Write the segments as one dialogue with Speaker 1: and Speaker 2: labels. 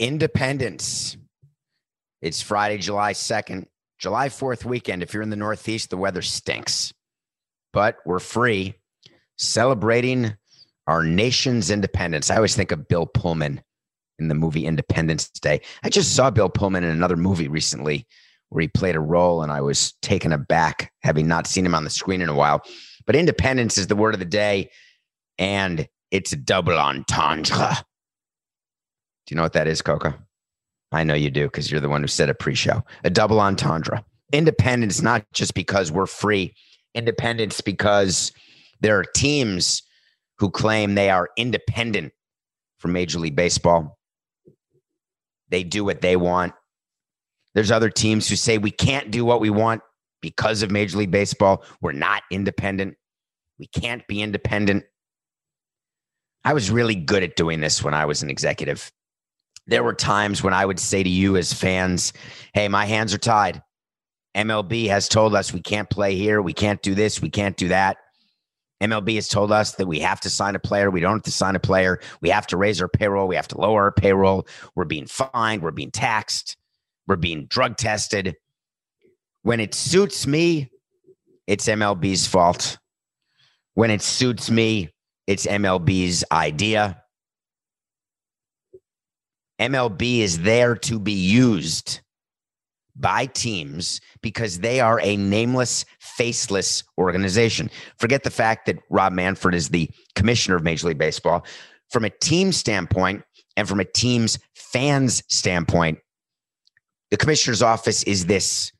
Speaker 1: Independence. It's Friday, July 2nd. July 4th weekend. If you're in the Northeast, the weather stinks, but we're free celebrating our nation's independence. I always think of Bill Pullman in the movie Independence Day. I just saw Bill Pullman in another movie recently where he played a role, and I was taken aback having not seen him on the screen in a while. But independence is the word of the day, and it's a double entendre. Do you know what that is, Coco? I know you do because you're the one who said it pre-show. A double entendre. Independence, not just because we're free. Independence because there are teams who claim they are independent from Major League Baseball. They do what they want. There's other teams who say we can't do what we want because of Major League Baseball. We're not independent. We can't be independent. I was really good at doing this when I was an executive there were times when I would say to you as fans, hey, my hands are tied. MLB has told us we can't play here. We can't do this. We can't do that. MLB has told us that we have to sign a player. We don't have to sign a player. We have to raise our payroll. We have to lower our payroll. We're being fined. We're being taxed. We're being drug tested. When it suits me, it's MLB's fault. When it suits me, it's MLB's idea. MLB is there to be used by teams because they are a nameless, faceless organization. Forget the fact that Rob Manfred is the commissioner of Major League Baseball. From a team standpoint and from a team's fans standpoint, the commissioner's office is this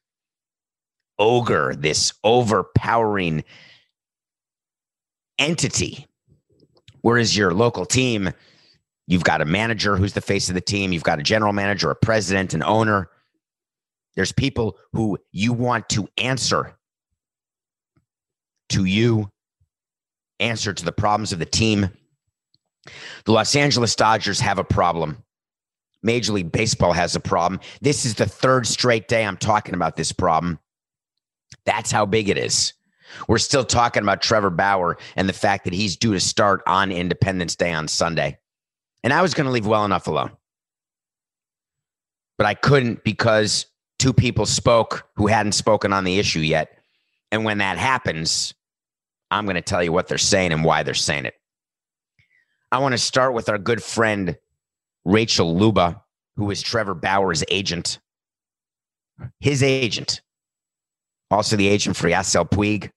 Speaker 1: ogre, this overpowering entity. Whereas your local team, You've got a manager who's the face of the team. You've got a general manager, a president, an owner. There's people who you want to answer to you, answer to the problems of the team. The Los Angeles Dodgers have a problem. Major League Baseball has a problem. This is the third straight day I'm talking about this problem. That's how big it is. We're still talking about Trevor Bauer and the fact that he's due to start on Independence Day on Sunday. And I was going to leave well enough alone. But I couldn't because two people spoke who hadn't spoken on the issue yet. And when that happens, I'm going to tell you what they're saying and why they're saying it. I want to start with our good friend, Rachel Luba, who is Trevor Bauer's agent. His agent, also the agent for Yasiel Puig.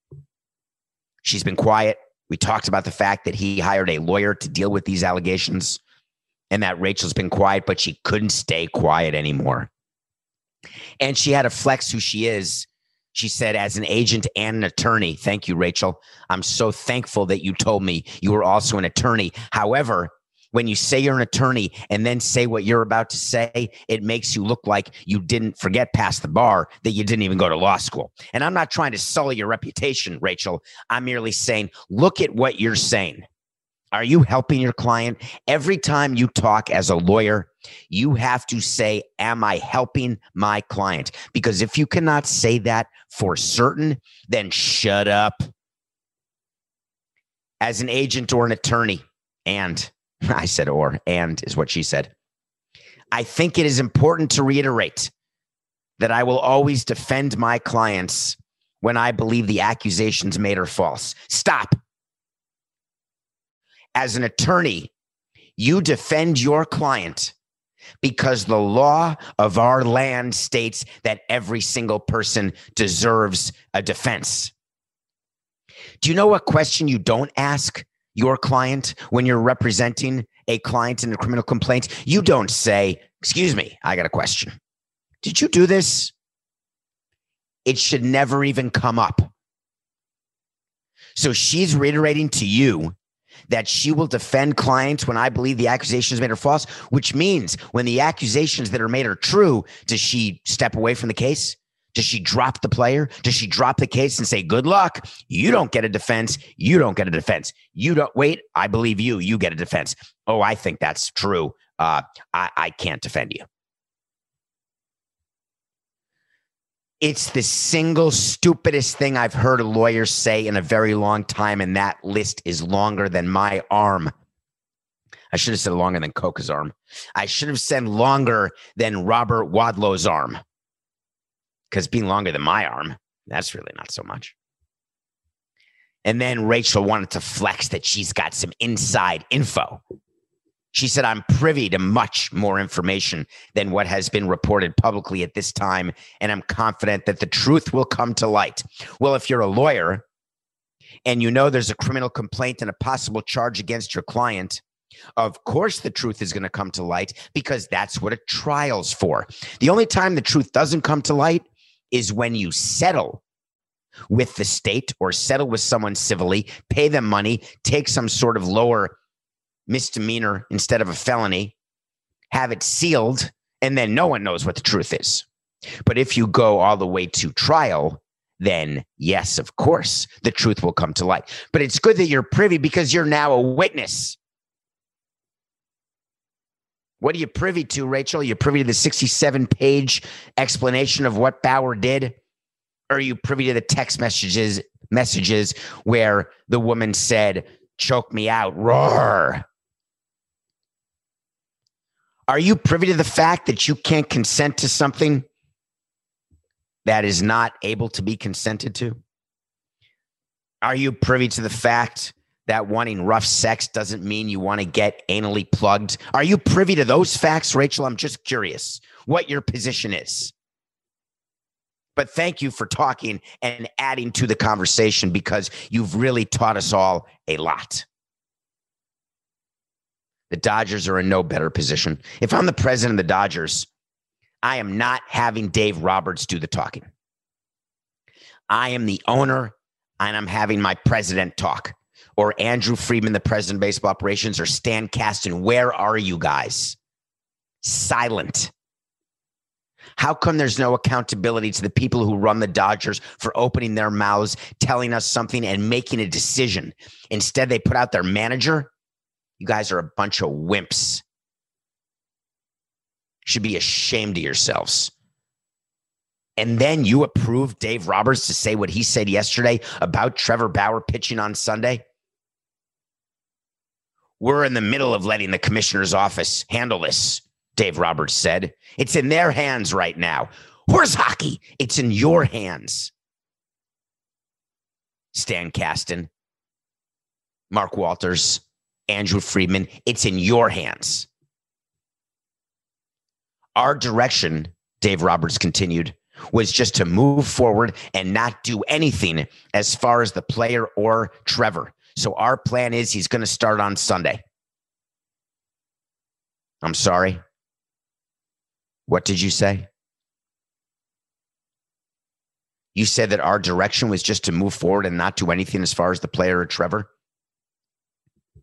Speaker 1: She's been quiet. We talked about the fact that he hired a lawyer to deal with these allegations and that Rachel's been quiet, but she couldn't stay quiet anymore. And she had to flex who she is. She said, as an agent and an attorney, thank you, Rachel. I'm so thankful that you told me you were also an attorney. However, when you say you're an attorney and then say what you're about to say, it makes you look like you didn't forget past the bar that you didn't even go to law school. And I'm not trying to sully your reputation, Rachel. I'm merely saying, look at what you're saying. Are you helping your client? Every time you talk as a lawyer, you have to say, Am I helping my client? Because if you cannot say that for certain, then shut up. as an agent or an attorney, and I said or, and is what she said. I think it is important to reiterate that I will always defend my clients when I believe the accusations made are false. Stop. As an attorney, you defend your client because the law of our land states that every single person deserves a defense. Do you know what question you don't ask your client when you're representing a client in a criminal complaint? You don't say, Excuse me, I got a question. Did you do this? It should never even come up. So she's reiterating to you that she will defend clients when I believe the accusations made are false, which means when the accusations that are made are true, does she step away from the case? Does she drop the player? Does she drop the case and say, good luck? You don't get a defense. You don't get a defense. You don't wait. I believe you. You get a defense. Oh, I think that's true. Uh, I, I can't defend you. It's the single stupidest thing I've heard a lawyer say in a very long time, and that list is longer than my arm. I should have said longer than Coca's arm. I should have said longer than Robert Wadlow's arm. Because being longer than my arm, that's really not so much. And then Rachel wanted to flex that she's got some inside info. She said, I'm privy to much more information than what has been reported publicly at this time, and I'm confident that the truth will come to light. Well, if you're a lawyer and you know there's a criminal complaint and a possible charge against your client, of course, the truth is going to come to light because that's what a trial's for. The only time the truth doesn't come to light is when you settle with the state or settle with someone civilly, pay them money, take some sort of lower misdemeanor instead of a felony, have it sealed, and then no one knows what the truth is. But if you go all the way to trial, then yes, of course, the truth will come to light. But it's good that you're privy because you're now a witness. What are you privy to, Rachel? You're privy to the 67 page explanation of what Bauer did? Or are you privy to the text messages messages where the woman said, choke me out, roar? Are you privy to the fact that you can't consent to something that is not able to be consented to? Are you privy to the fact that wanting rough sex doesn't mean you want to get anally plugged? Are you privy to those facts, Rachel? I'm just curious what your position is. But thank you for talking and adding to the conversation because you've really taught us all a lot. The Dodgers are in no better position. If I'm the president of the Dodgers, I am not having Dave Roberts do the talking. I am the owner and I'm having my president talk. Or Andrew Friedman, the president of baseball operations, or Stan Kasten. Where are you guys? Silent. How come there's no accountability to the people who run the Dodgers for opening their mouths, telling us something, and making a decision? Instead, they put out their manager you guys are a bunch of wimps. Should be ashamed of yourselves. And then you approved Dave Roberts to say what he said yesterday about Trevor Bauer pitching on Sunday. We're in the middle of letting the commissioner's office handle this, Dave Roberts said. It's in their hands right now. Horse hockey, it's in your hands. Stan Kasten, Mark Walters, Andrew Friedman. It's in your hands. Our direction, Dave Roberts continued, was just to move forward and not do anything as far as the player or Trevor. So our plan is he's going to start on Sunday. I'm sorry. What did you say? You said that our direction was just to move forward and not do anything as far as the player or Trevor?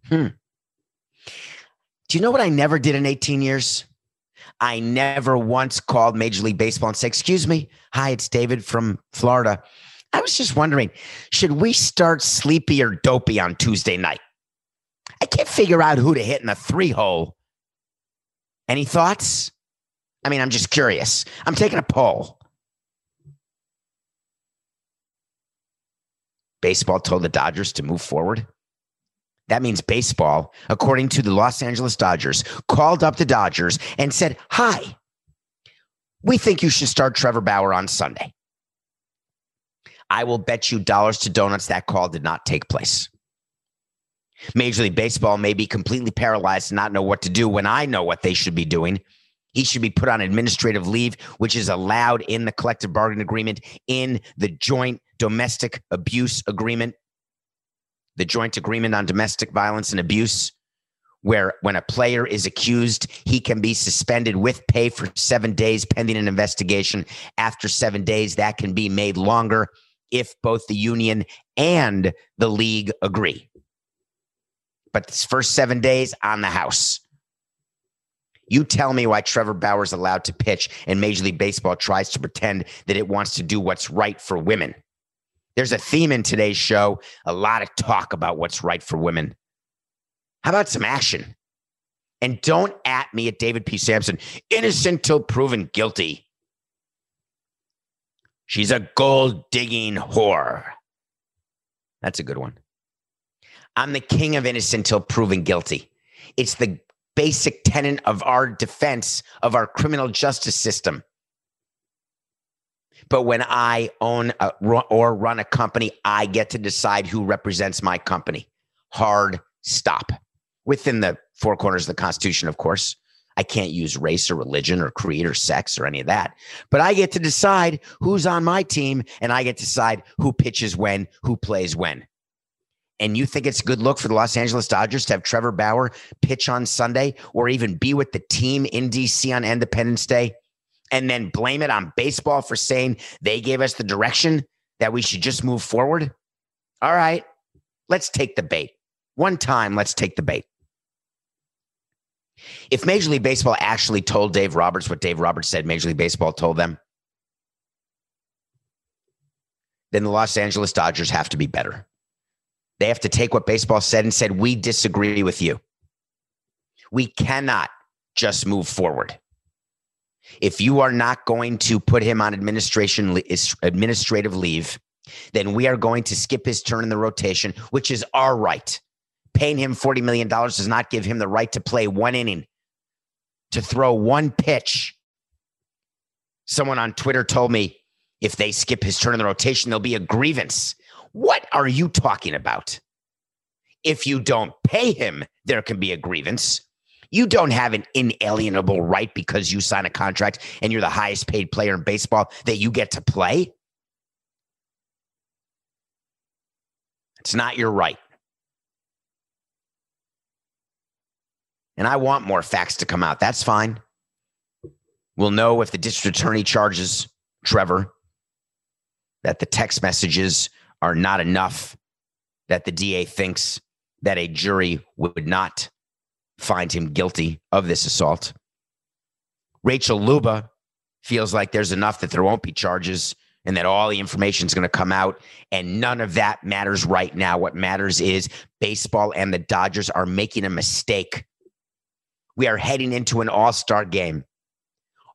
Speaker 1: Hmm. Do you know what I never did in 18 years? I never once called Major League Baseball and said, Excuse me. Hi, it's David from Florida. I was just wondering, should we start sleepy or dopey on Tuesday night? I can't figure out who to hit in the three hole. Any thoughts? I mean, I'm just curious. I'm taking a poll. Baseball told the Dodgers to move forward. That means baseball, according to the Los Angeles Dodgers, called up the Dodgers and said, Hi, we think you should start Trevor Bauer on Sunday. I will bet you dollars to donuts that call did not take place. Major League Baseball may be completely paralyzed and not know what to do when I know what they should be doing. He should be put on administrative leave, which is allowed in the collective bargaining agreement, in the joint domestic abuse agreement, the joint agreement on domestic violence and abuse, where when a player is accused, he can be suspended with pay for seven days pending an investigation. After seven days, that can be made longer if both the union and the league agree. But this first seven days on the house. You tell me why Trevor Bauer's allowed to pitch and Major League Baseball tries to pretend that it wants to do what's right for women. There's a theme in today's show, a lot of talk about what's right for women. How about some action? And don't at me at David P. Samson, innocent till proven guilty. She's a gold digging whore. That's a good one. I'm the king of innocent till proven guilty. It's the basic tenet of our defense of our criminal justice system. But when I own a, or run a company, I get to decide who represents my company. Hard stop. Within the four corners of the Constitution, of course. I can't use race or religion or creed or sex or any of that. But I get to decide who's on my team and I get to decide who pitches when, who plays when. And you think it's a good look for the Los Angeles Dodgers to have Trevor Bauer pitch on Sunday or even be with the team in DC on Independence Day and then blame it on baseball for saying they gave us the direction that we should just move forward? All right, let's take the bait. One time, let's take the bait. If Major League Baseball actually told Dave Roberts what Dave Roberts said Major League Baseball told them, then the Los Angeles Dodgers have to be better. They have to take what baseball said and said, we disagree with you. We cannot just move forward. If you are not going to put him on administration administrative leave, then we are going to skip his turn in the rotation, which is our right. Paying him $40 million does not give him the right to play one inning, to throw one pitch. Someone on Twitter told me if they skip his turn in the rotation, there'll be a grievance. What are you talking about? If you don't pay him, there can be a grievance. You don't have an inalienable right because you sign a contract and you're the highest paid player in baseball that you get to play. It's not your right. And I want more facts to come out. That's fine. We'll know if the district attorney charges Trevor that the text messages are not enough, that the DA thinks that a jury would not find him guilty of this assault. Rachel Luba feels like there's enough that there won't be charges and that all the information is going to come out. And none of that matters right now. What matters is baseball and the Dodgers are making a mistake we are heading into an all star game.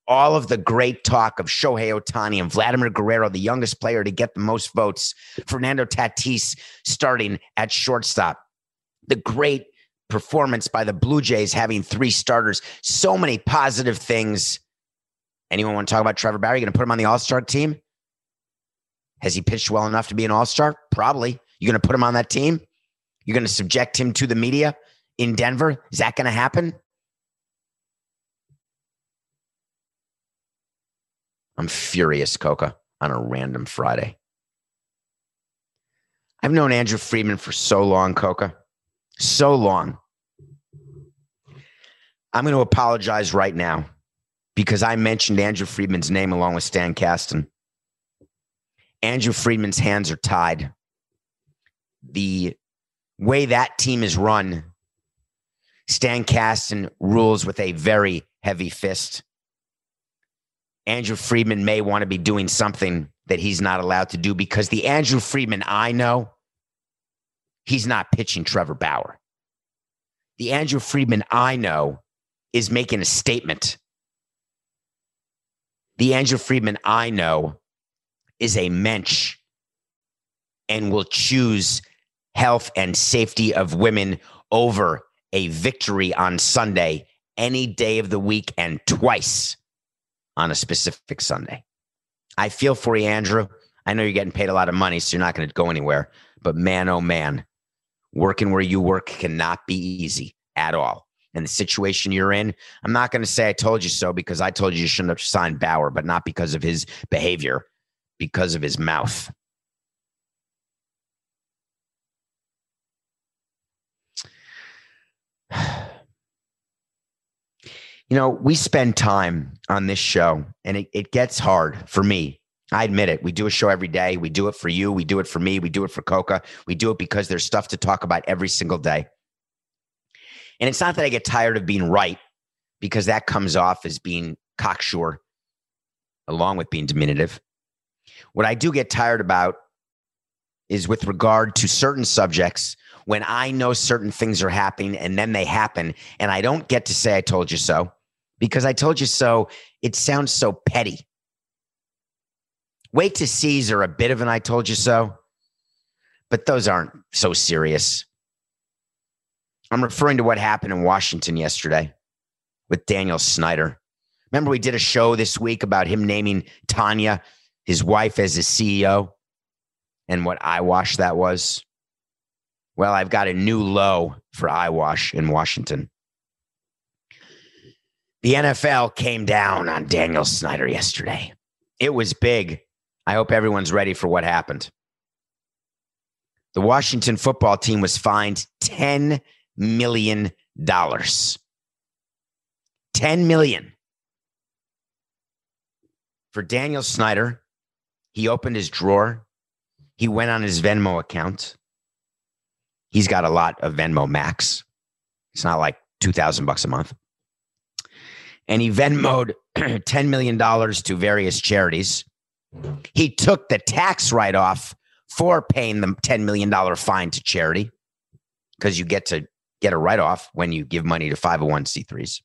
Speaker 1: All of the great talk of Shohei Ohtani and Vladimir Guerrero, the youngest player to get the most votes, Fernando Tatis starting at shortstop, the great performance by the Blue Jays having three starters, so many positive things. Anyone want to talk about Trevor Bauer? You going to put him on the all star team? Has he pitched well enough to be an all star? Probably. You going to put him on that team? You're going to subject him to the media in Denver? Is that going to happen? I'm furious, Coca, on a random Friday. I've known Andrew Friedman for so long, Coca. So long. I'm going to apologize right now because I mentioned Andrew Friedman's name along with Stan Kasten. Andrew Friedman's hands are tied. The way that team is run, Stan Kasten rules with a very heavy fist. Andrew Friedman may want to be doing something that he's not allowed to do because the Andrew Friedman I know, he's not pitching Trevor Bauer. The Andrew Friedman I know is making a statement. The Andrew Friedman I know is a mensch and will choose health and safety of women over a victory on Sunday any day of the week and twice on a specific Sunday. I feel for you, Andrew. I know you're getting paid a lot of money, so you're not going to go anywhere. But man, oh man, working where you work cannot be easy at all. And the situation you're in, I'm not going to say I told you so because I told you you shouldn't have signed Bauer, but not because of his behavior, because of his mouth. You know, we spend time on this show and it, it gets hard for me. I admit it. We do a show every day. We do it for you. We do it for me. We do it for Coca. We do it because there's stuff to talk about every single day. And it's not that I get tired of being right because that comes off as being cocksure along with being diminutive. What I do get tired about is with regard to certain subjects when I know certain things are happening and then they happen and I don't get to say I told you so because I told you so it sounds so petty. Wait to sees are a bit of an I told you so, but those aren't so serious. I'm referring to what happened in Washington yesterday with Daniel Snyder. Remember, we did a show this week about him naming Tanya, his wife, as his CEO and what eyewash that was. Well, I've got a new low for eyewash in Washington. The NFL came down on Daniel Snyder yesterday. It was big. I hope everyone's ready for what happened. The Washington football team was fined $10 million. 10 million. For Daniel Snyder, he opened his drawer. He went on his Venmo account. He's got a lot of Venmo Max. It's not like 2000 bucks a month. And he Venmoed $10 million to various charities. He took the tax write off for paying the $10 million fine to charity because you get to get a write off when you give money to 501c3s.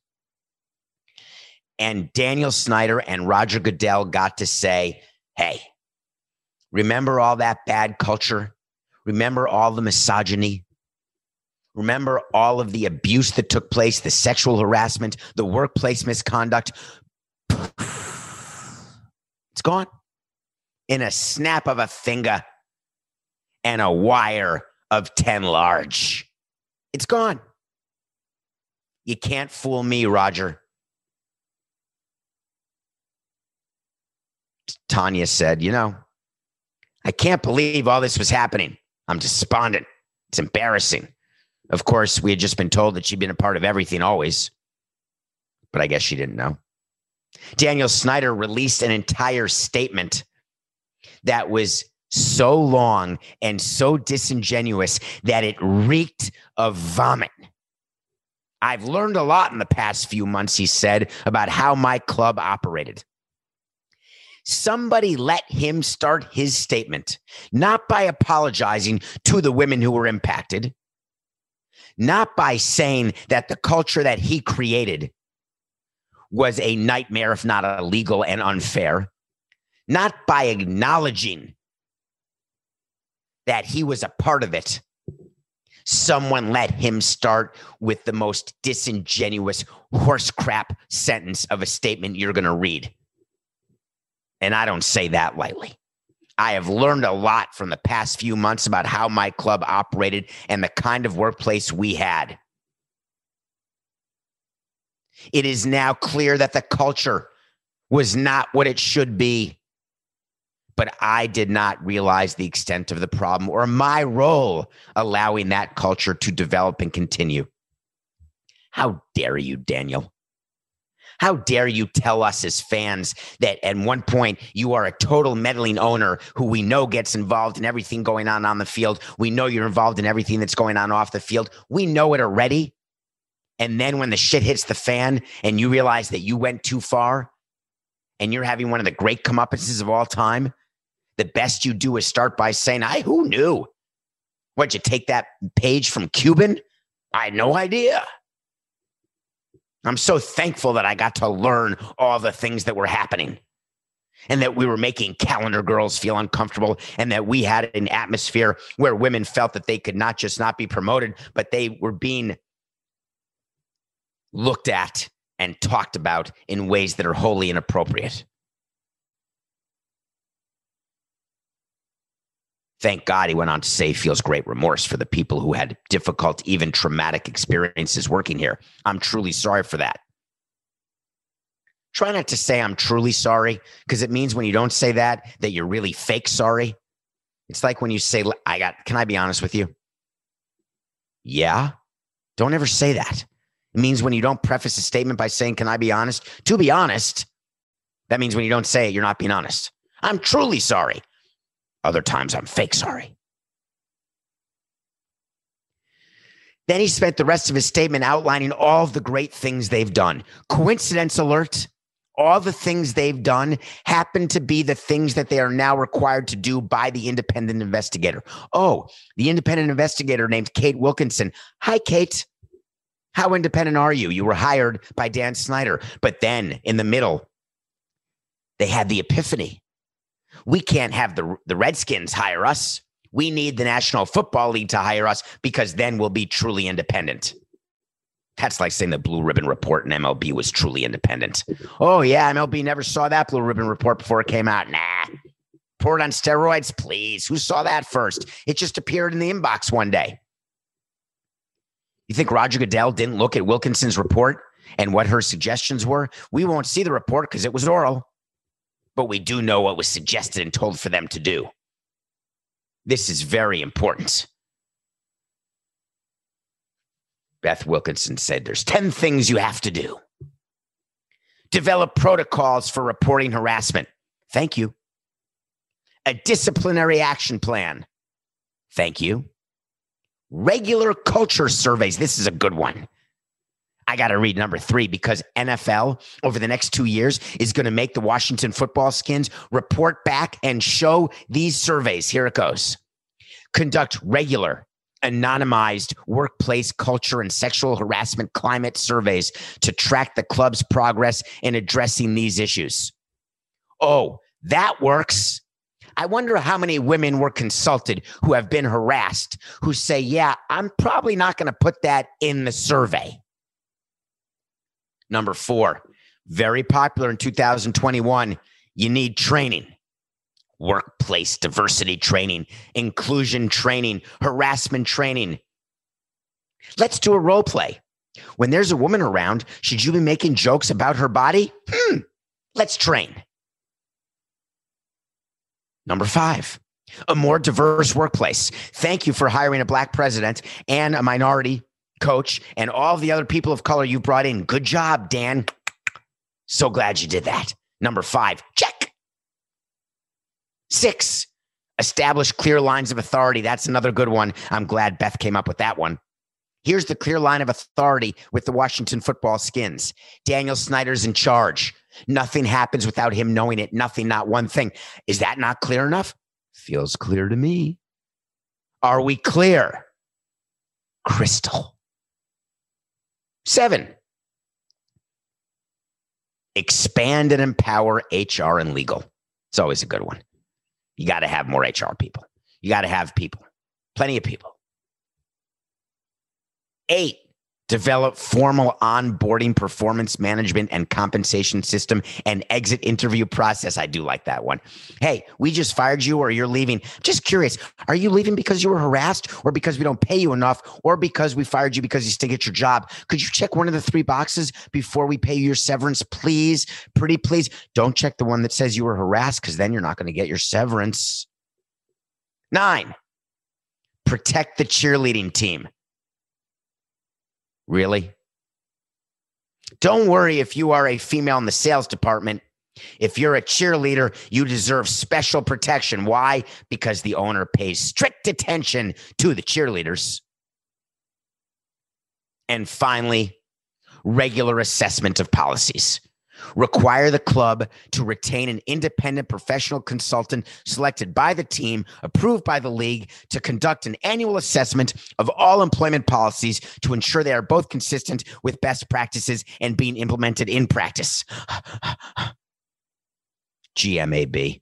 Speaker 1: And Daniel Snyder and Roger Goodell got to say, hey, remember all that bad culture Remember all the misogyny? Remember all of the abuse that took place, the sexual harassment, the workplace misconduct? It's gone in a snap of a finger and a wire of 10 large. It's gone. You can't fool me, Roger. Tanya said, You know, I can't believe all this was happening. I'm despondent. It's embarrassing. Of course, we had just been told that she'd been a part of everything always, but I guess she didn't know. Daniel Snyder released an entire statement that was so long and so disingenuous that it reeked of vomit. I've learned a lot in the past few months, he said, about how my club operated. Somebody let him start his statement, not by apologizing to the women who were impacted, not by saying that the culture that he created was a nightmare, if not illegal and unfair, not by acknowledging that he was a part of it. Someone let him start with the most disingenuous horse crap sentence of a statement you're going to read. And I don't say that lightly. I have learned a lot from the past few months about how my club operated and the kind of workplace we had. It is now clear that the culture was not what it should be. But I did not realize the extent of the problem or my role allowing that culture to develop and continue. How dare you, Daniel? How dare you tell us as fans that at one point you are a total meddling owner who we know gets involved in everything going on on the field. We know you're involved in everything that's going on off the field. We know it already. And then when the shit hits the fan and you realize that you went too far and you're having one of the great comeuppances of all time, the best you do is start by saying, I who knew? What'd you take that page from Cuban? I had no idea. I'm so thankful that I got to learn all the things that were happening. and that we were making calendar girls feel uncomfortable and that we had an atmosphere where women felt that they could not just not be promoted, but they were being looked at and talked about in ways that are wholly inappropriate. Thank God he went on to say he feels great remorse for the people who had difficult, even traumatic experiences working here. I'm truly sorry for that. Try not to say I'm truly sorry because it means when you don't say that, that you're really fake sorry. It's like when you say, I got, can I be honest with you? Yeah. Don't ever say that. It means when you don't preface a statement by saying, Can I be honest? To be honest, that means when you don't say it, you're not being honest. I'm truly sorry. Other times I'm fake sorry. Then he spent the rest of his statement outlining all of the great things they've done. Coincidence alert all the things they've done happen to be the things that they are now required to do by the independent investigator. Oh, the independent investigator named Kate Wilkinson. Hi, Kate. How independent are you? You were hired by Dan Snyder. But then in the middle, they had the epiphany. We can't have the, the Redskins hire us. We need the National Football League to hire us because then we'll be truly independent. That's like saying the Blue Ribbon Report in MLB was truly independent. Oh, yeah, MLB never saw that Blue Ribbon Report before it came out. Nah. Report on steroids, please. Who saw that first? It just appeared in the inbox one day. You think Roger Goodell didn't look at Wilkinson's report and what her suggestions were? We won't see the report because it was oral, but we do know what was suggested and told for them to do. This is very important. Beth Wilkinson said there's 10 things you have to do. Develop protocols for reporting harassment. Thank you. A disciplinary action plan. Thank you. Regular culture surveys. This is a good one. I got to read number three because NFL over the next two years is going to make the Washington football skins report back and show these surveys. Here it goes. Conduct regular anonymized workplace culture and sexual harassment climate surveys to track the club's progress in addressing these issues. Oh, that works. I wonder how many women were consulted who have been harassed who say, Yeah, I'm probably not going to put that in the survey. Number four, very popular in 2021, you need training workplace diversity training, inclusion training, harassment training. Let's do a role play. When there's a woman around, should you be making jokes about her body? Hmm, let's train. Number five, a more diverse workplace. Thank you for hiring a black president and a minority coach and all the other people of color you brought in. Good job, Dan. So glad you did that. Number five, check. Six, establish clear lines of authority. That's another good one. I'm glad Beth came up with that one. Here's the clear line of authority with the Washington football skins. Daniel Snyder's in charge. Nothing happens without him knowing it. Nothing, not one thing. Is that not clear enough? Feels clear to me. Are we clear? Crystal. Seven, expand and empower HR and legal. It's always a good one. You got to have more HR people. You got to have people, plenty of people. Eight, develop formal onboarding performance management and compensation system and exit interview process. I do like that one. Hey, we just fired you or you're leaving. Just curious, are you leaving because you were harassed or because we don't pay you enough or because we fired you because you stink at your job? Could you check one of the three boxes before we pay you your severance, please? Pretty please. Don't check the one that says you were harassed because then you're not going to get your severance. Nine, protect the cheerleading team. Really? Don't worry if you are a female in the sales department. If you're a cheerleader, you deserve special protection. Why? Because the owner pays strict attention to the cheerleaders. And finally, regular assessment of policies require the club to retain an independent professional consultant selected by the team, approved by the league, to conduct an annual assessment of all employment policies to ensure they are both consistent with best practices and being implemented in practice. GMAB.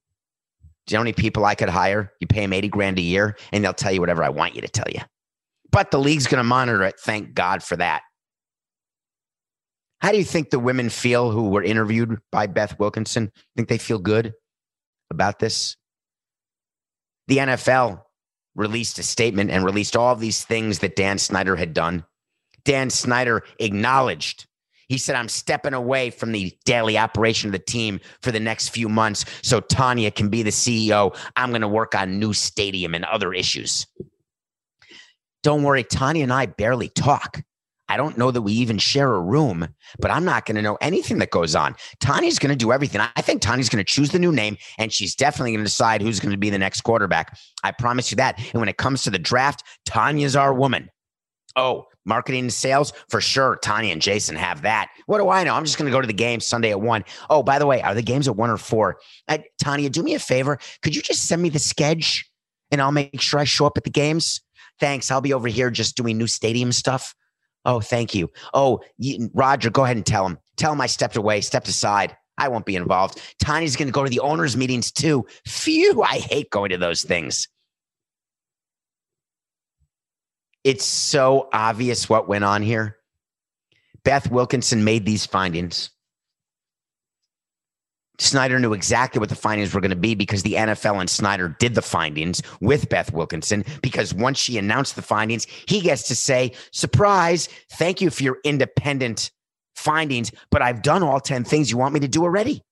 Speaker 1: Do you know how many people I could hire? You pay them 80 grand a year and they'll tell you whatever I want you to tell you. But the league's going to monitor it. Thank God for that. How do you think the women feel who were interviewed by Beth Wilkinson? Think they feel good about this? The NFL released a statement and released all these things that Dan Snyder had done. Dan Snyder acknowledged. He said, I'm stepping away from the daily operation of the team for the next few months so Tanya can be the CEO. I'm going to work on new stadium and other issues. Don't worry, Tanya and I barely talk. I don't know that we even share a room, but I'm not going to know anything that goes on. Tanya's going to do everything. I think Tanya's going to choose the new name and she's definitely going to decide who's going to be the next quarterback. I promise you that. And when it comes to the draft, Tanya's our woman. Oh, marketing and sales for sure. Tanya and Jason have that. What do I know? I'm just going to go to the game Sunday at one. Oh, by the way, are the games at one or four? Uh, Tanya, do me a favor. Could you just send me the sketch and I'll make sure I show up at the games? Thanks. I'll be over here just doing new stadium stuff. Oh, thank you. Oh, you, Roger, go ahead and tell him. Tell him I stepped away, stepped aside. I won't be involved. Tiny's going to go to the owners' meetings too. Phew, I hate going to those things. It's so obvious what went on here. Beth Wilkinson made these findings. Snyder knew exactly what the findings were going to be because the NFL and Snyder did the findings with Beth Wilkinson. Because once she announced the findings, he gets to say, Surprise, thank you for your independent findings, but I've done all 10 things you want me to do already.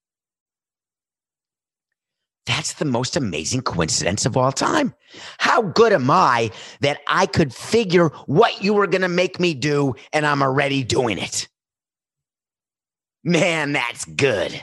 Speaker 1: That's the most amazing coincidence of all time. How good am I that I could figure what you were going to make me do and I'm already doing it? Man, that's good.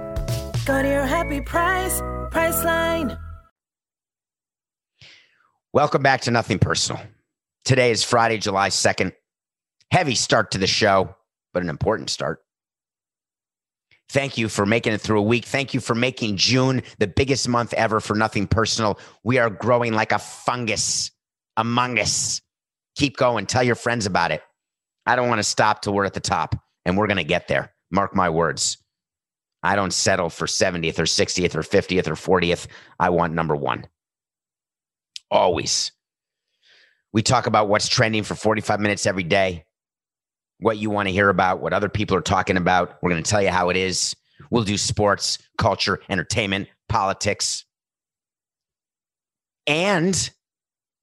Speaker 2: Go to your happy price.
Speaker 1: Welcome back to Nothing Personal. Today is Friday, July 2nd. Heavy start to the show, but an important start. Thank you for making it through a week. Thank you for making June the biggest month ever for Nothing Personal. We are growing like a fungus among us. Keep going. Tell your friends about it. I don't want to stop till we're at the top, and we're going to get there. Mark my words. I don't settle for 70th or 60th or 50th or 40th. I want number one. Always. We talk about what's trending for 45 minutes every day, what you want to hear about, what other people are talking about. We're going to tell you how it is. We'll do sports, culture, entertainment, politics. And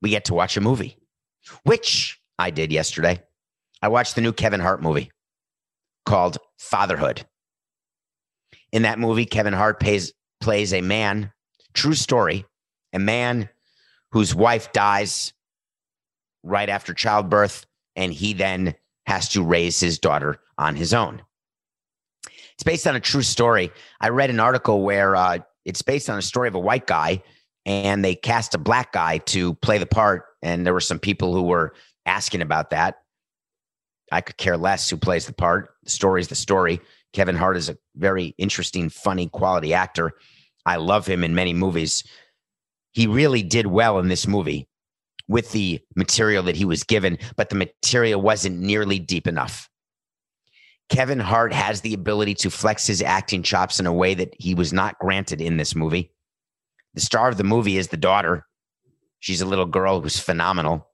Speaker 1: we get to watch a movie, which I did yesterday. I watched the new Kevin Hart movie called Fatherhood. In that movie, Kevin Hart pays, plays a man, true story, a man whose wife dies right after childbirth, and he then has to raise his daughter on his own. It's based on a true story. I read an article where uh, it's based on a story of a white guy, and they cast a black guy to play the part. And there were some people who were asking about that. I could care less who plays the part. The story is the story. Kevin Hart is a very interesting, funny, quality actor. I love him in many movies. He really did well in this movie with the material that he was given, but the material wasn't nearly deep enough. Kevin Hart has the ability to flex his acting chops in a way that he was not granted in this movie. The star of the movie is the daughter. She's a little girl who's phenomenal.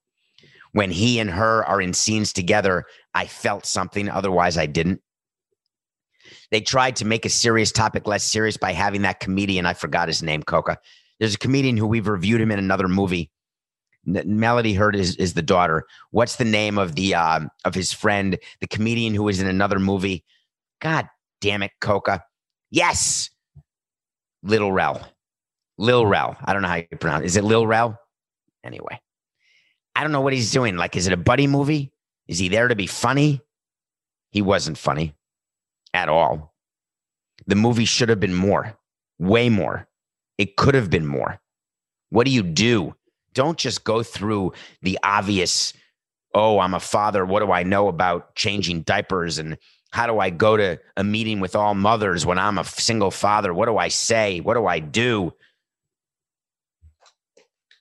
Speaker 1: When he and her are in scenes together, I felt something, otherwise, I didn't. They tried to make a serious topic less serious by having that comedian. I forgot his name, Coca. There's a comedian who we've reviewed him in another movie. Melody Hurd is, is the daughter. What's the name of the um, of his friend, the comedian who was in another movie? God damn it, Coca. Yes, Little Rel. Lil Rel. I don't know how you pronounce. it. Is it Lil Rel? Anyway, I don't know what he's doing. Like, is it a buddy movie? Is he there to be funny? He wasn't funny at all. The movie should have been more, way more. It could have been more. What do you do? Don't just go through the obvious, oh, I'm a father. What do I know about changing diapers? And how do I go to a meeting with all mothers when I'm a single father? What do I say? What do I do?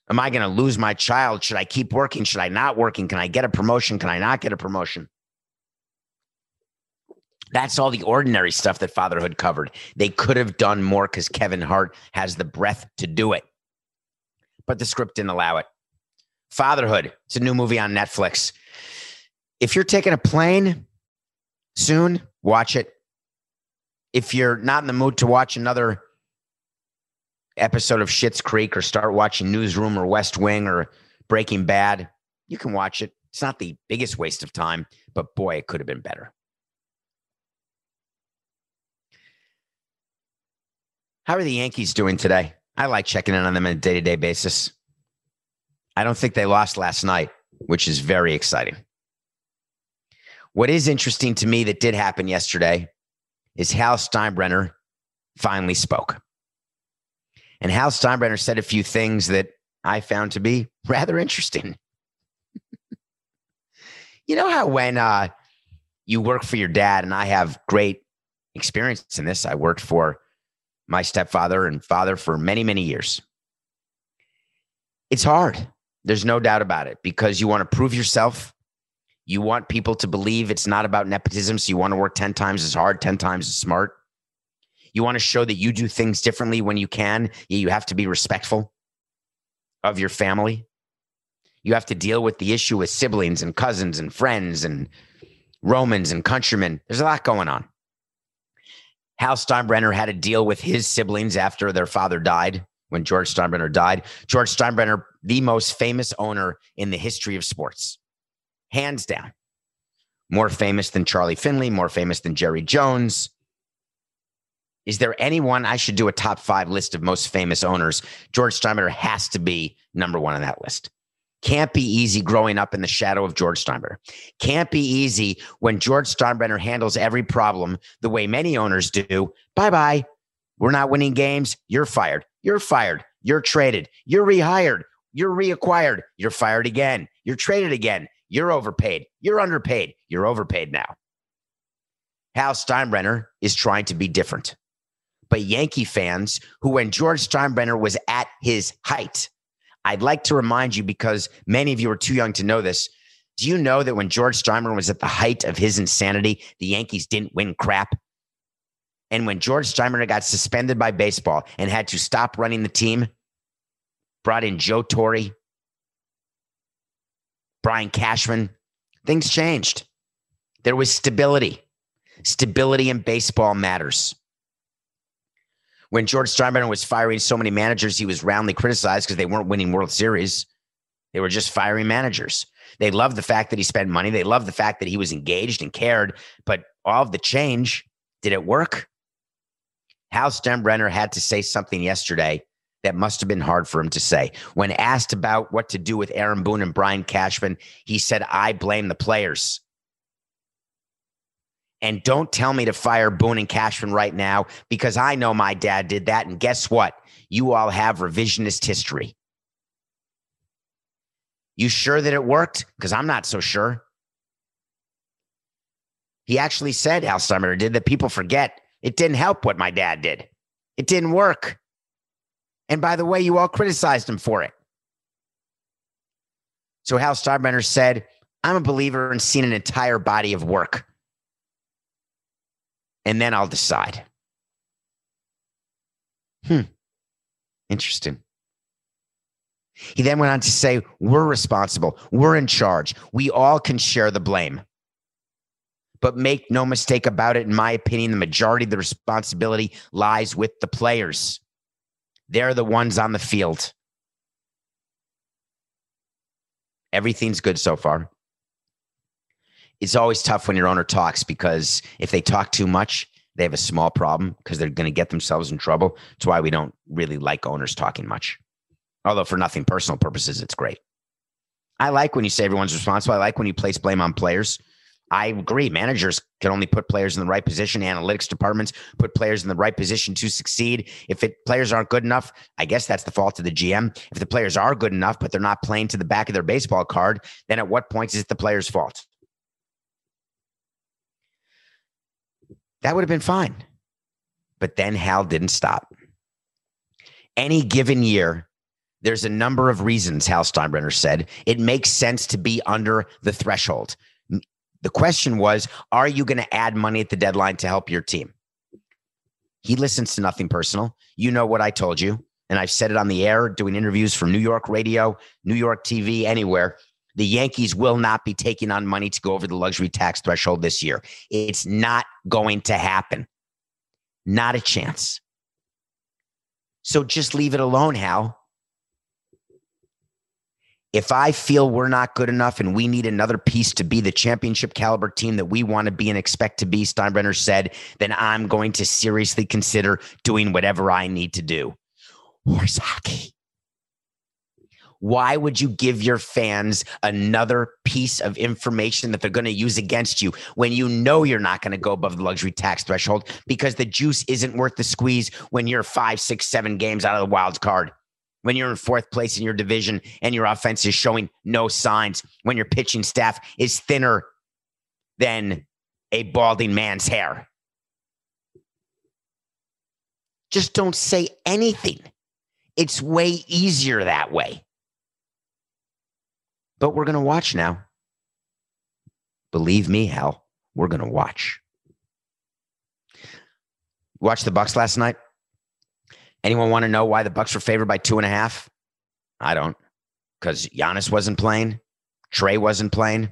Speaker 1: Am I going to lose my child? Should I keep working? Should I not working? Can I get a promotion? Can I not get a promotion? That's all the ordinary stuff that fatherhood covered. They could have done more because Kevin Hart has the breath to do it, but the script didn't allow it. Fatherhood. It's a new movie on Netflix. If you're taking a plane soon, watch it. If you're not in the mood to watch another episode of Schitt's Creek or start watching Newsroom or West Wing or Breaking Bad, you can watch it. It's not the biggest waste of time, but boy, it could have been better. How are the Yankees doing today? I like checking in on them on a day to day basis. I don't think they lost last night, which is very exciting. What is interesting to me that did happen yesterday is Hal Steinbrenner finally spoke. And Hal Steinbrenner said a few things that I found to be rather interesting. you know how when uh, you work for your dad, and I have great experience in this, I worked for my stepfather and father for many, many years. It's hard. There's no doubt about it because you want to prove yourself. You want people to believe it's not about nepotism. So you want to work 10 times as hard, 10 times as smart. You want to show that you do things differently when you can. You have to be respectful of your family. You have to deal with the issue with siblings and cousins and friends and Romans and countrymen. There's a lot going on. Hal Steinbrenner had to deal with his siblings after their father died when George Steinbrenner died. George Steinbrenner, the most famous owner in the history of sports, hands down. More famous than Charlie Finley, more famous than Jerry Jones. Is there anyone I should do a top five list of most famous owners? George Steinbrenner has to be number one on that list. Can't be easy growing up in the shadow of George Steinbrenner. Can't be easy when George Steinbrenner handles every problem the way many owners do. Bye bye. We're not winning games. You're fired. You're fired. You're traded. You're rehired. You're reacquired. You're fired again. You're traded again. You're overpaid. You're underpaid. You're overpaid now. Hal Steinbrenner is trying to be different. But Yankee fans who, when George Steinbrenner was at his height, I'd like to remind you because many of you are too young to know this. Do you know that when George Steinbrenner was at the height of his insanity, the Yankees didn't win crap? And when George Steinbrenner got suspended by baseball and had to stop running the team, brought in Joe Torre, Brian Cashman, things changed. There was stability. Stability in baseball matters when George Steinbrenner was firing so many managers, he was roundly criticized because they weren't winning World Series. They were just firing managers. They loved the fact that he spent money. They loved the fact that he was engaged and cared. But all of the change, did it work? Hal Steinbrenner had to say something yesterday that must have been hard for him to say. When asked about what to do with Aaron Boone and Brian Cashman, he said, I blame the players. And don't tell me to fire Boone and Cashman right now because I know my dad did that. And guess what? You all have revisionist history. You sure that it worked? Because I'm not so sure. He actually said, Al Summer did, that people forget it didn't help what my dad did. It didn't work. And by the way, you all criticized him for it. So Hal Steinbrenner said, I'm a believer in seeing an entire body of work and then I'll decide. Hmm. Interesting. He then went on to say, We're responsible. We're in charge. We all can share the blame. But make no mistake about it, in my opinion, the majority of the responsibility lies with the players. They're the ones on the field. Everything's good so far it's always tough when your owner talks because if they talk too much, they have a small problem because they're going to get themselves in trouble. That's why we don't really like owners talking much. Although for nothing personal purposes, it's great. I like when you say everyone's responsible. I like when you place blame on players. I agree. Managers can only put players in the right position. Analytics departments put players in the right position to succeed. If it, players aren't good enough, I guess that's the fault of the GM. If the players are good enough, but they're not playing to the back of their baseball card, then at what point is it the player's fault? That would have been fine. But then Hal didn't stop. Any given year, there's a number of reasons, Hal Steinbrenner said, it makes sense to be under the threshold. The question was, are you going to add money at the deadline to help your team? He listens to nothing personal. You know what I told you. And I've said it on the air, doing interviews from New York radio, New York TV, anywhere. The Yankees will not be taking on money to go over the luxury tax threshold this year. It's not going to happen. Not a chance. So just leave it alone, Hal if I feel we're not good enough and we need another piece to be the championship caliber team that we want to be and expect to be, Steinbrenner said, then I'm going to seriously consider doing whatever I need to do. Horse hockey. Why would you give your fans another piece of information that they're going to use against you when you know you're not going to go above the luxury tax threshold because the juice isn't worth the squeeze when you're five, six, seven games out of the wild card? when you're in fourth place in your division and your offense is showing no signs, when your pitching staff is thinner than a balding man's hair. Just don't say anything. It's way easier that way. But we're going to watch now. Believe me, hell, we're going to watch. Watch the Bucks last night. Anyone want to know why the Bucks were favored by two and a half? I don't. Because Giannis wasn't playing, Trey wasn't playing.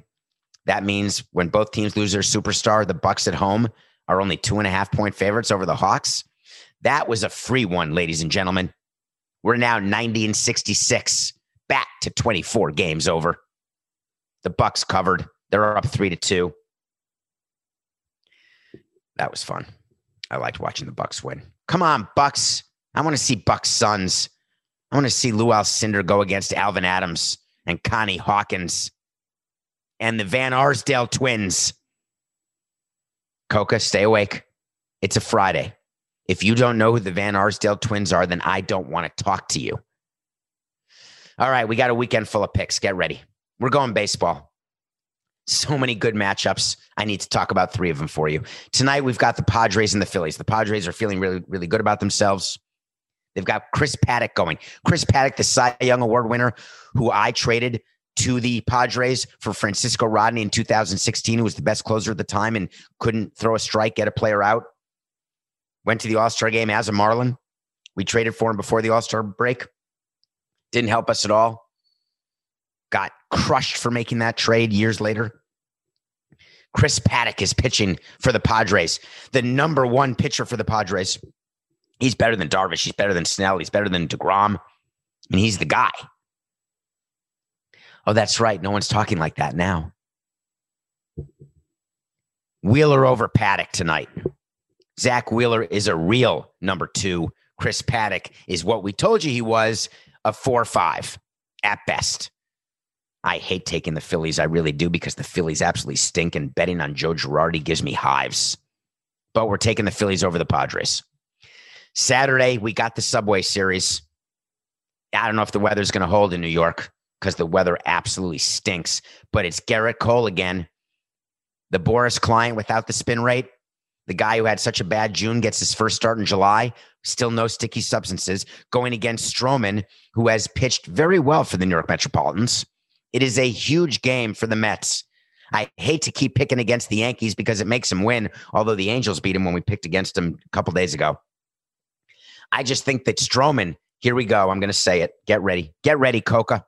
Speaker 1: That means when both teams lose their superstar, the Bucks at home are only two and a half point favorites over the Hawks. That was a free one, ladies and gentlemen. We're now 90 and 66, back to 24 games over. The Bucks covered. They're up three to two. That was fun. I liked watching the Bucks win. Come on, Bucks. I want to see Bucks Suns. I want to see Lou Alcindor go against Alvin Adams and Connie Hawkins and the Van Arsdale twins. Cuoco, stay awake. It's a Friday. If you don't know who the Van Arsdale twins are, then I don't want to talk to you. All right, we got a weekend full of picks. Get ready. We're going baseball. So many good matchups. I need to talk about three of them for you. Tonight, we've got the Padres and the Phillies. The Padres are feeling really, really good about themselves. They've got Chris Paddack going. Chris Paddack, the Cy Young Award winner, who I traded to the Padres for Francisco Rodney in 2016, who was the best closer at the time and couldn't throw a strike, get a player out. Went to the All Star game as a Marlin. We traded for him before the All Star break. Didn't help us at all. Got crushed for making that trade years later. Chris Paddack is pitching for the Padres, the number one pitcher for the Padres. He's better than Darvish. He's better than Snell. He's better than DeGrom. And he's the guy. Oh, that's right. No one's talking like that now. Wheeler over Paddack tonight. Zack Wheeler is a real number two. Chris Paddack is what we told you he was a four five at best. I hate taking the Phillies. I really do because the Phillies absolutely stink and betting on Joe Girardi gives me hives. But we're taking the Phillies over the Padres. Saturday, we got the Subway Series. I don't know if the weather's going to hold in New York because the weather absolutely stinks, but it's Gerrit Cole again. The Boras client without the spin rate. The guy who had such a bad June gets his first start in July. Still no sticky substances. Going against Stroman, who has pitched very well for the New York Metropolitans. It is a huge game for the Mets. I hate to keep picking against the Yankees because it makes them win, although the Angels beat them when we picked against them a couple days ago. I just think that Stroman, here we go. I'm going to say it. Get ready. Get ready, Cuoco.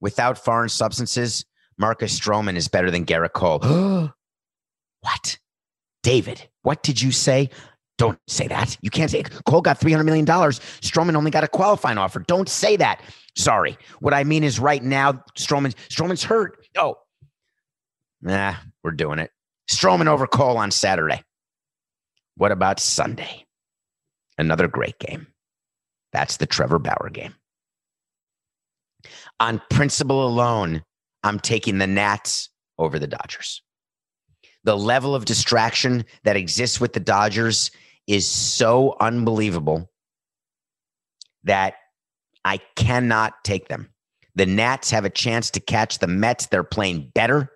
Speaker 1: Without foreign substances, Marcus Stroman is better than Gerrit Cole. what? David, what did you say? Don't say that. You can't say Cole got $300 million. Stroman only got a qualifying offer. Don't say that. Sorry. What I mean is right now, Stroman, Stroman's hurt. Oh, nah, we're doing it. Stroman over Cole on Saturday. What about Sunday? Another great game. That's the Trevor Bauer game. On principle alone, I'm taking the Nats over the Dodgers. The level of distraction that exists with the Dodgers is so unbelievable that I cannot take them. The Nats have a chance to catch the Mets. They're playing better.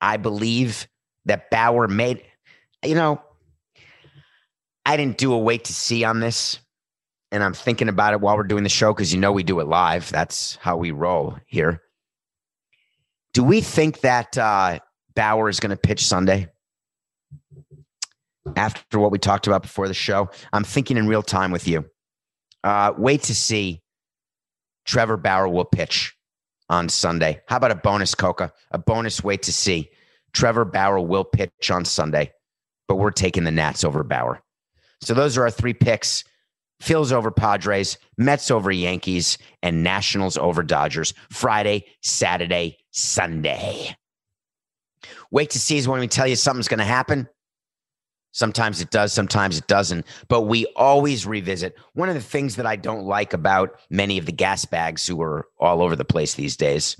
Speaker 1: I believe that Bauer made, you know, I didn't do a wait to see on this. And I'm thinking about it while we're doing the show because you know we do it live. That's how we roll here. Do we think that uh, Bauer is going to pitch Sunday? After what we talked about before the show, I'm thinking in real time with you. Uh, wait to see Trevor Bauer will pitch on Sunday. How about a bonus, Cuoco? A bonus wait to see. Trevor Bauer will pitch on Sunday, but we're taking the Nats over Bauer. So those are our three picks. Phil's over Padres, Mets over Yankees, and Nationals over Dodgers. Friday, Saturday, Sunday. Wait to see is when we tell you something's going to happen. Sometimes it does, sometimes it doesn't. But we always revisit. One of the things that I don't like about many of the gas bags who are all over the place these days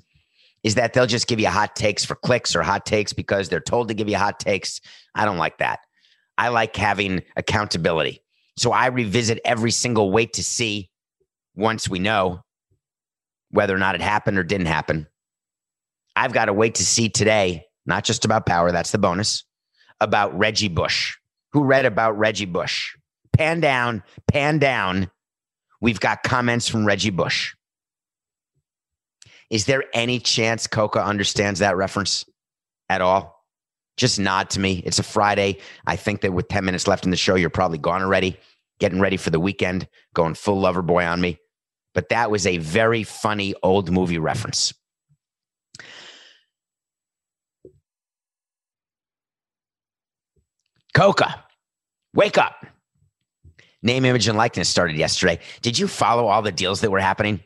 Speaker 1: is that they'll just give you hot takes for clicks or hot takes because they're told to give you hot takes. I don't like that. I like having accountability. So I revisit every single wait to see once we know whether or not it happened or didn't happen. I've got to wait to see today, not just about Bauer, that's the bonus, about Reggie Bush. Who read about Reggie Bush? Pan down, pan down. We've got comments from Reggie Bush. Is there any chance Cuoco understands that reference at all? Just nod to me. It's a Friday. I think that with 10 minutes left in the show, you're probably gone already, getting ready for the weekend, going full lover boy on me. But that was a very funny old movie reference. Cuoco, wake up. Name, image, and likeness started yesterday. Did you follow all the deals that were happening?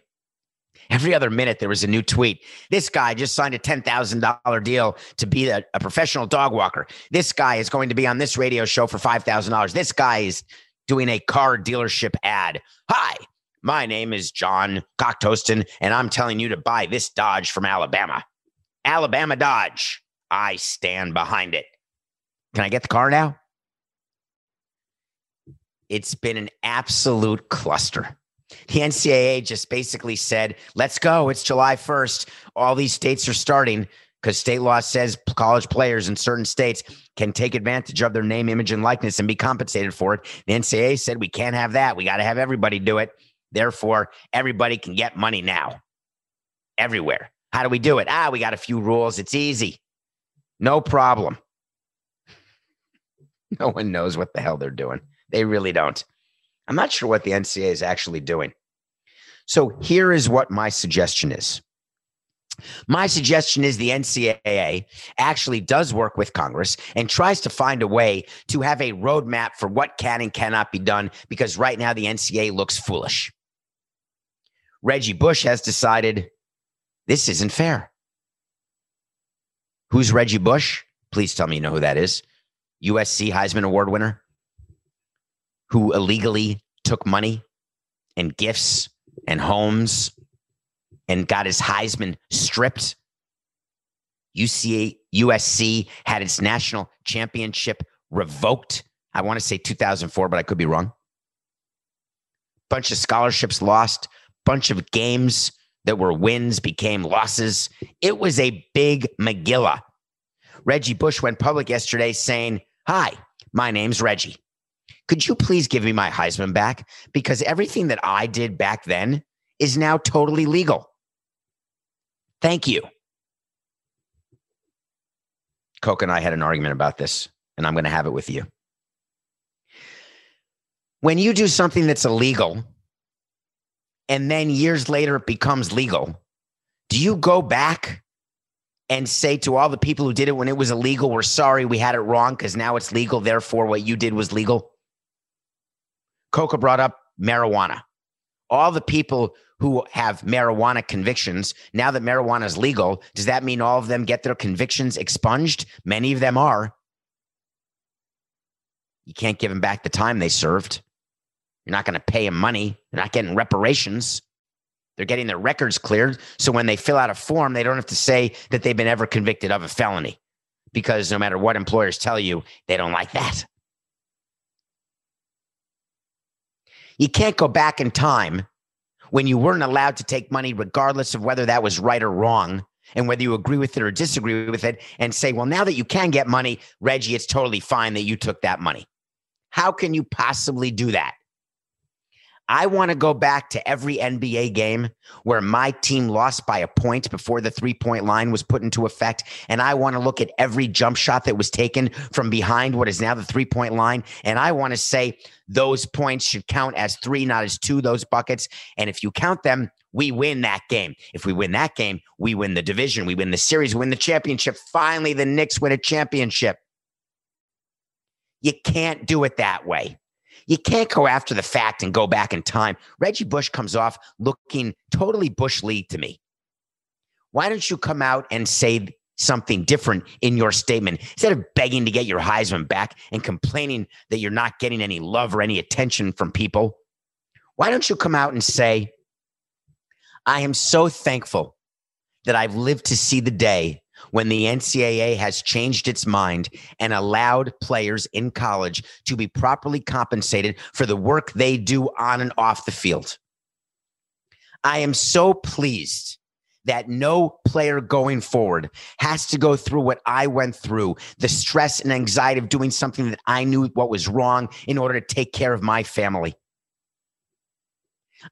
Speaker 1: Every other minute, there was a new tweet. This guy just signed a $10,000 deal to be a, a, professional dog walker. This guy is going to be on this radio show for $5,000. This guy is doing a car dealership ad. Hi, my name is John Cocktoaston, and I'm telling you to buy this Dodge from Alabama. Alabama Dodge. I stand behind it. Can I get the car now? It's been an absolute cluster. The NCAA just basically said, let's go. It's July 1st. All these states are starting because state law says college players in certain states can take advantage of their name, image, and likeness and be compensated for it. The NCAA said we can't have that. We got to have everybody do it. Therefore, everybody can get money now everywhere. How do we do it? Ah, we got a few rules. It's easy. No problem. No one knows what the hell they're doing. They really don't. I'm not sure what the NCAA is actually doing. So here is what my suggestion is. My suggestion is the NCAA actually does work with Congress and tries to find a way to have a roadmap for what can and cannot be done because right now the NCAA looks foolish. Reggie Bush has decided this isn't fair. Who's Reggie Bush? Please tell me you know who that is. USC Heisman Award winner who illegally took money and gifts and homes and got his Heisman stripped. UCA, USC had its national championship revoked. I want to say 2004, but I could be wrong. Bunch of scholarships lost, bunch of games that were wins became losses. It was a big Megillah. Reggie Bush went public yesterday saying, Hi, my name's Reggie. Could you please give me my Heisman back? Because everything that I did back then is now totally legal. Thank you. Coke and I had an argument about this, and I'm going to have it with you. When you do something that's illegal and then years later it becomes legal, do you go back and say to all the people who did it when it was illegal, we're sorry, we had it wrong because now it's legal. Therefore, what you did was legal. Cuoco brought up marijuana. All the people who have marijuana convictions, now that marijuana is legal, does that mean all of them get their convictions expunged? Many of them are. You can't give them back the time they served. You're not going to pay them money. They're not getting reparations. They're getting their records cleared. So when they fill out a form, they don't have to say that they've been ever convicted of a felony because no matter what employers tell you, they don't like that. You can't go back in time when you weren't allowed to take money, regardless of whether that was right or wrong, and whether you agree with it or disagree with it, and say, well, now that you can get money, Reggie, it's totally fine that you took that money. How can you possibly do that? I want to go back to every NBA game where my team lost by a point before the three point line was put into effect. And I want to look at every jump shot that was taken from behind what is now the three point line. And I want to say those points should count as three, not as two, those buckets. And if you count them, we win that game. If we win that game, we win the division, we win the series, we win the championship. Finally, the Knicks win a championship. You can't do it that way. You can't go after the fact and go back in time. Reggie Bush comes off looking totally Bush League to me. Why don't you come out and say something different in your statement instead of begging to get your Heisman back and complaining that you're not getting any love or any attention from people? Why don't you come out and say, I am so thankful that I've lived to see the day when the NCAA has changed its mind and allowed players in college to be properly compensated for the work they do on and off the field. I am so pleased that no player going forward has to go through what I went through the stress and anxiety of doing something that I knew what was wrong in order to take care of my family.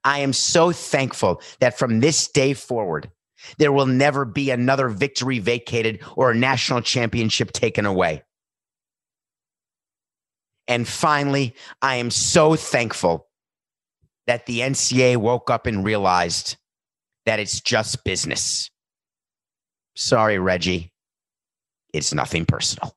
Speaker 1: I am so thankful that from this day forward, there will never be another victory vacated or a national championship taken away. And finally, I am so thankful that the NCAA woke up and realized that it's just business. Sorry, Reggie. It's nothing personal.